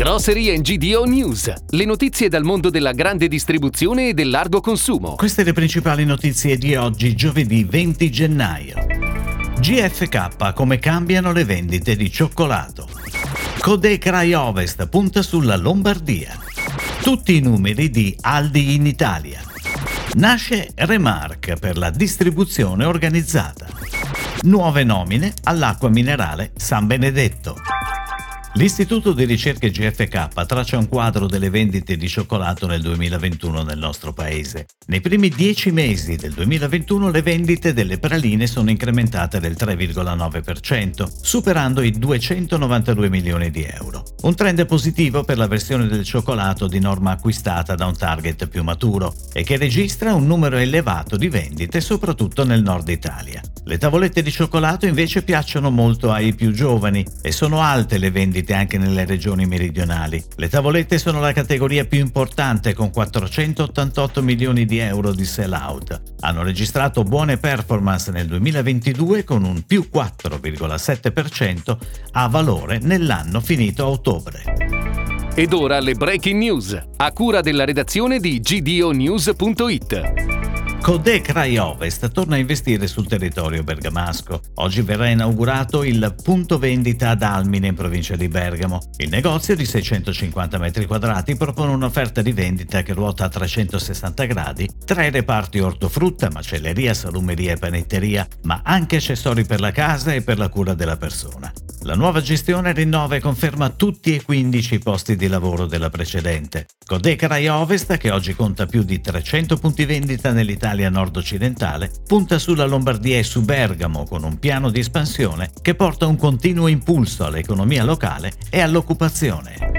Grocery GDO News, le notizie dal mondo della grande distribuzione e del largo consumo. Queste le principali notizie di oggi, giovedì 20 gennaio. GFK come cambiano le vendite di cioccolato. Codè Cry Ovest punta sulla Lombardia. Tutti i numeri di Aldi in Italia. Nasce Remark per la distribuzione organizzata. Nuove nomine all'acqua minerale San Benedetto. L'Istituto di ricerche GFK traccia un quadro delle vendite di cioccolato nel 2021 nel nostro paese. Nei primi dieci mesi del 2021 le vendite delle praline sono incrementate del 3,9%, superando i 292 milioni di euro. Un trend positivo per la versione del cioccolato di norma acquistata da un target più maturo e che registra un numero elevato di vendite soprattutto nel nord Italia. Le tavolette di cioccolato invece piacciono molto ai più giovani e sono alte le vendite anche nelle regioni meridionali. Le tavolette sono la categoria più importante con 488 milioni di euro di sell out. Hanno registrato buone performance nel 2022 con un più 4,7% a valore nell'anno finito a ottobre. Ed ora le breaking news, a cura della redazione di gdonews.it. Codè Cry Ovest torna a investire sul territorio bergamasco. Oggi verrà inaugurato il punto vendita ad Almine in provincia di Bergamo. Il negozio di 650 metri quadrati propone un'offerta di vendita che ruota a 360 gradi, tre reparti ortofrutta, macelleria, salumeria e panetteria, ma anche accessori per la casa e per la cura della persona. La nuova gestione rinnova e conferma tutti e 15 i posti di lavoro della precedente. Codeca Rai Ovest, che oggi conta più di 300 punti vendita nell'Italia nord-occidentale, punta sulla Lombardia e su Bergamo con un piano di espansione che porta un continuo impulso all'economia locale e all'occupazione.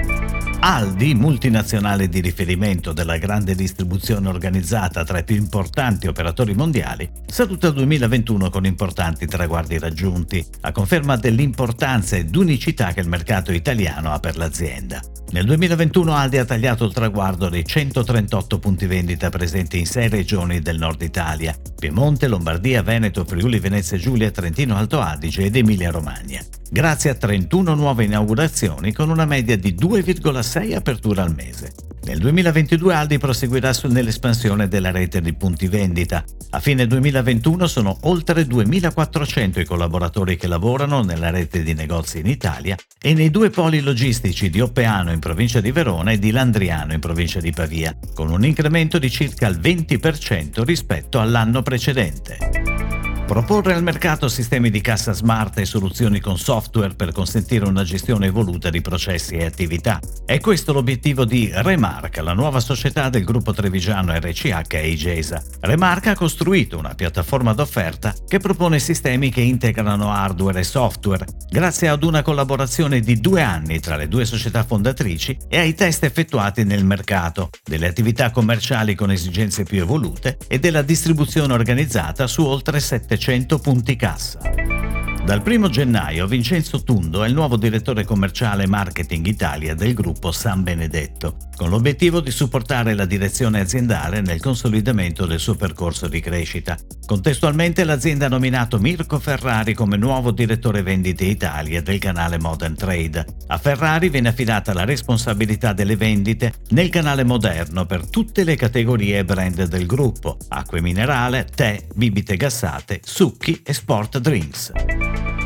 Aldi, multinazionale di riferimento della grande distribuzione organizzata tra i più importanti operatori mondiali, saluta il 2021 con importanti traguardi raggiunti, a conferma dell'importanza ed unicità che il mercato italiano ha per l'azienda. Nel 2021 Aldi ha tagliato il traguardo dei 138 punti vendita presenti in sei regioni del nord Italia, Piemonte, Lombardia, Veneto, Friuli, Venezia Giulia, Trentino Alto Adige ed Emilia Romagna grazie a 31 nuove inaugurazioni con una media di 2,6 aperture al mese. Nel 2022 Aldi proseguirà nell'espansione della rete di punti vendita. A fine 2021 sono oltre 2.400 i collaboratori che lavorano nella rete di negozi in Italia e nei due poli logistici di Oppeano in provincia di Verona e di Landriano in provincia di Pavia, con un incremento di circa il 20% rispetto all'anno precedente. Proporre al mercato sistemi di cassa smart e soluzioni con software per consentire una gestione evoluta di processi e attività. È questo l'obiettivo di Remark, la nuova società del gruppo trevigiano RCH e IGESA. Remark ha costruito una piattaforma d'offerta che propone sistemi che integrano hardware e software, grazie ad una collaborazione di due anni tra le due società fondatrici e ai test effettuati nel mercato, delle attività commerciali con esigenze più evolute e della distribuzione organizzata su oltre 700 700 punti cassa. Dal 1 gennaio Vincenzo Tundo è il nuovo direttore commerciale Marketing Italia del gruppo San Benedetto, con l'obiettivo di supportare la direzione aziendale nel consolidamento del suo percorso di crescita. Contestualmente l'azienda ha nominato Mirko Ferrari come nuovo direttore vendite Italia del canale Modern Trade. A Ferrari viene affidata la responsabilità delle vendite nel canale moderno per tutte le categorie e brand del gruppo, acque minerale, tè, bibite gassate, succhi e sport drinks.